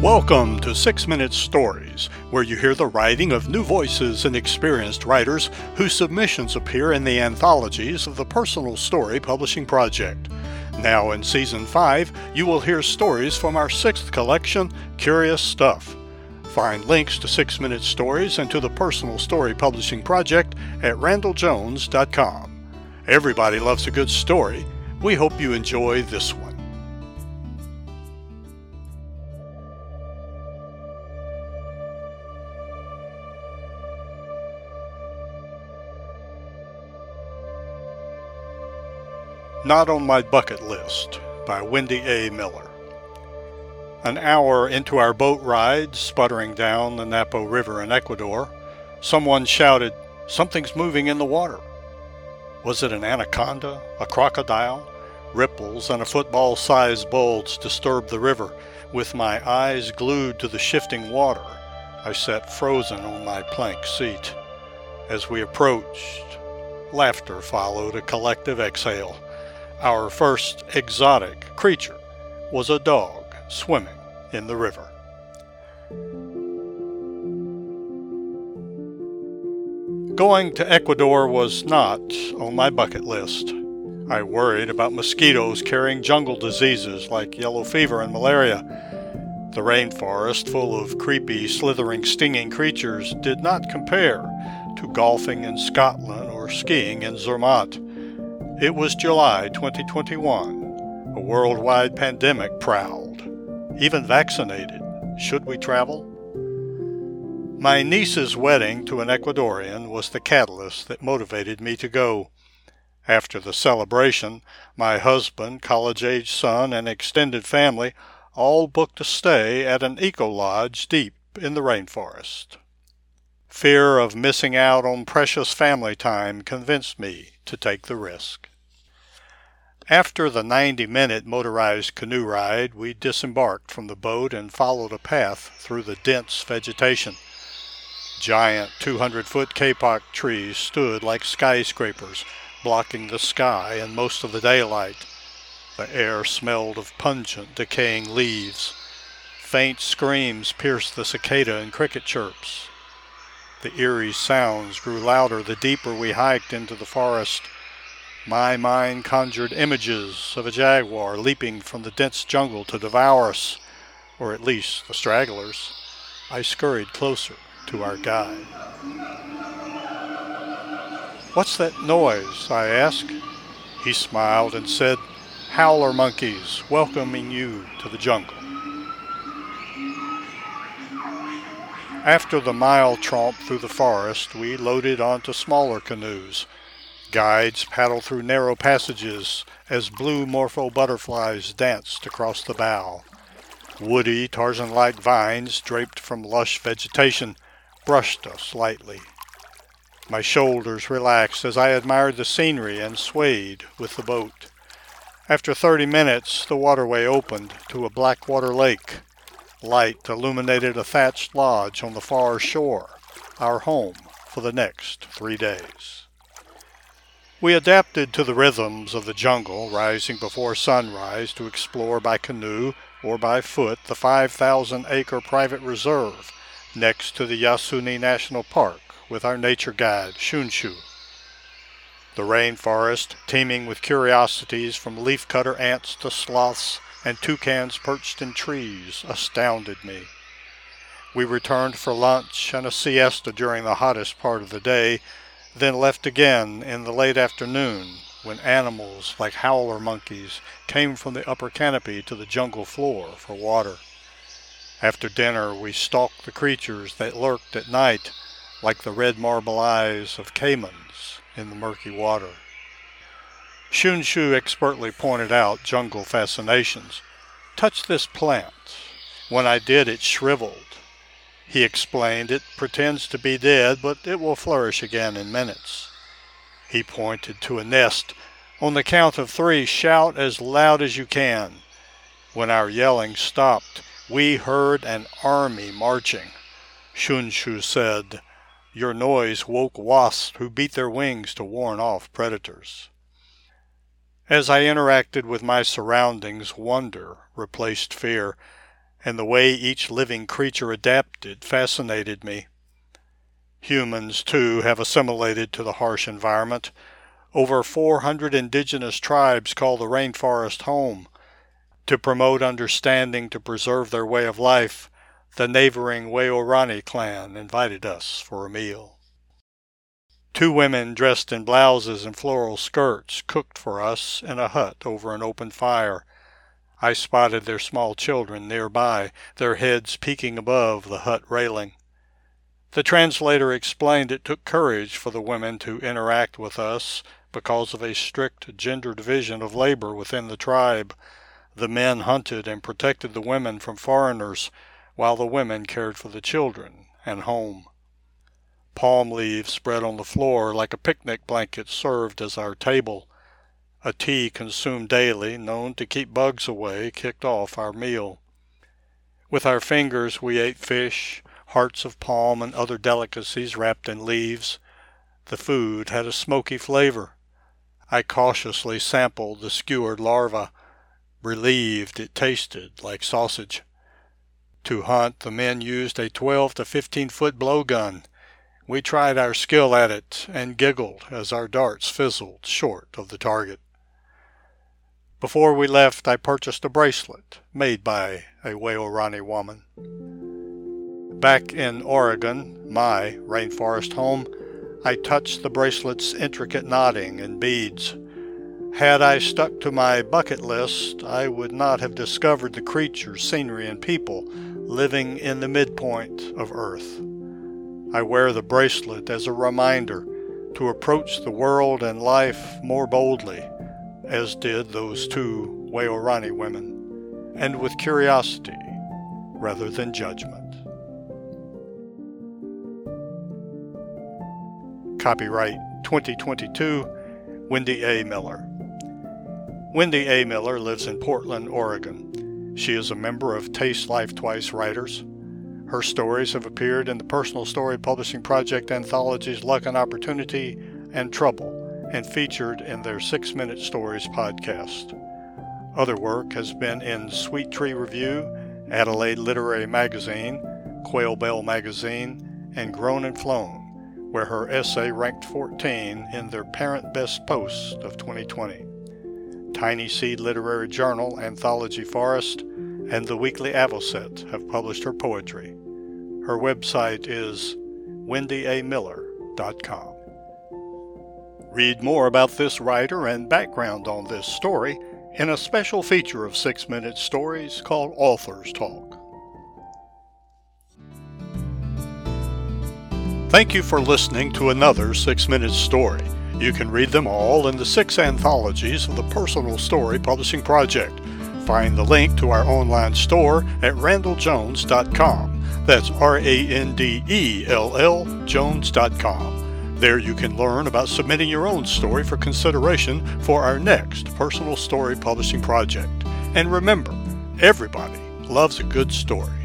Welcome to Six Minute Stories, where you hear the writing of new voices and experienced writers whose submissions appear in the anthologies of the Personal Story Publishing Project. Now in Season 5, you will hear stories from our sixth collection, Curious Stuff. Find links to Six Minute Stories and to the Personal Story Publishing Project at randelljones.com. Everybody loves a good story. We hope you enjoy this one. Not on My Bucket List by Wendy A. Miller. An hour into our boat ride, sputtering down the Napo River in Ecuador, someone shouted, Something's moving in the water. Was it an anaconda, a crocodile? Ripples and a football sized bulge disturbed the river. With my eyes glued to the shifting water, I sat frozen on my plank seat. As we approached, laughter followed a collective exhale. Our first exotic creature was a dog swimming in the river. Going to Ecuador was not on my bucket list. I worried about mosquitoes carrying jungle diseases like yellow fever and malaria. The rainforest, full of creepy, slithering, stinging creatures, did not compare to golfing in Scotland or skiing in Zermatt. It was July 2021. A worldwide pandemic prowled. Even vaccinated. Should we travel? My niece's wedding to an Ecuadorian was the catalyst that motivated me to go. After the celebration, my husband, college age son, and extended family all booked a stay at an eco lodge deep in the rainforest. Fear of missing out on precious family time convinced me to take the risk. After the 90 minute motorized canoe ride, we disembarked from the boat and followed a path through the dense vegetation. Giant 200 foot kapok trees stood like skyscrapers, blocking the sky and most of the daylight. The air smelled of pungent, decaying leaves. Faint screams pierced the cicada and cricket chirps. The eerie sounds grew louder the deeper we hiked into the forest. My mind conjured images of a jaguar leaping from the dense jungle to devour us, or at least the stragglers. I scurried closer to our guide. What's that noise? I asked. He smiled and said, Howler monkeys welcoming you to the jungle. After the mile tramp through the forest, we loaded onto smaller canoes. Guides paddle through narrow passages as blue morpho butterflies danced across the bow. Woody, Tarzan-like vines draped from lush vegetation brushed us lightly. My shoulders relaxed as I admired the scenery and swayed with the boat. After thirty minutes, the waterway opened to a blackwater lake. Light illuminated a thatched lodge on the far shore, our home for the next three days. We adapted to the rhythms of the jungle, rising before sunrise to explore by canoe or by foot the 5,000 acre private reserve next to the Yasuni National Park with our nature guide, Shunshu. The rainforest, teeming with curiosities from leafcutter ants to sloths and toucans perched in trees, astounded me. We returned for lunch and a siesta during the hottest part of the day then left again in the late afternoon when animals like howler monkeys came from the upper canopy to the jungle floor for water. After dinner we stalked the creatures that lurked at night like the red marble eyes of caimans in the murky water. Shunshu expertly pointed out jungle fascinations. Touch this plant. When I did, it shriveled he explained it pretends to be dead, but it will flourish again in minutes. He pointed to a nest. On the count of three, shout as loud as you can. When our yelling stopped, we heard an army marching. Shunshu said, Your noise woke wasps who beat their wings to warn off predators. As I interacted with my surroundings, wonder replaced fear. And the way each living creature adapted fascinated me. Humans, too, have assimilated to the harsh environment. Over 400 indigenous tribes call the rainforest home. To promote understanding to preserve their way of life, the neighboring Waorani clan invited us for a meal. Two women dressed in blouses and floral skirts cooked for us in a hut over an open fire. I spotted their small children nearby, their heads peeking above the hut railing. The translator explained it took courage for the women to interact with us because of a strict gender division of labor within the tribe. The men hunted and protected the women from foreigners, while the women cared for the children and home. Palm leaves spread on the floor like a picnic blanket served as our table. A tea consumed daily, known to keep bugs away, kicked off our meal. With our fingers we ate fish, hearts of palm and other delicacies wrapped in leaves. The food had a smoky flavor. I cautiously sampled the skewered larva, relieved it tasted like sausage. To hunt, the men used a 12 to 15 foot blowgun. We tried our skill at it and giggled as our darts fizzled short of the target. Before we left, I purchased a bracelet made by a Waorani woman. Back in Oregon, my rainforest home, I touched the bracelet's intricate knotting and beads. Had I stuck to my bucket list, I would not have discovered the creatures, scenery, and people living in the midpoint of Earth. I wear the bracelet as a reminder to approach the world and life more boldly, as did those two Waorani women, and with curiosity rather than judgment. Copyright 2022, Wendy A. Miller. Wendy A. Miller lives in Portland, Oregon. She is a member of Taste Life Twice Writers. Her stories have appeared in the Personal Story Publishing Project anthologies Luck and Opportunity and Trouble and featured in their Six Minute Stories podcast. Other work has been in Sweet Tree Review, Adelaide Literary Magazine, Quail Bell Magazine, and Grown and Flown where her essay ranked 14 in their Parent Best Post of 2020. Tiny Seed Literary Journal, Anthology Forest, and the Weekly Avocet have published her poetry. Her website is wendyamiller.com. Read more about this writer and background on this story in a special feature of Six Minute Stories called Authors Talk. Thank you for listening to another Six Minute Story. You can read them all in the six anthologies of the Personal Story Publishing Project. Find the link to our online store at randelljones.com. That's R A N D E L L Jones.com. There you can learn about submitting your own story for consideration for our next Personal Story Publishing Project. And remember, everybody loves a good story.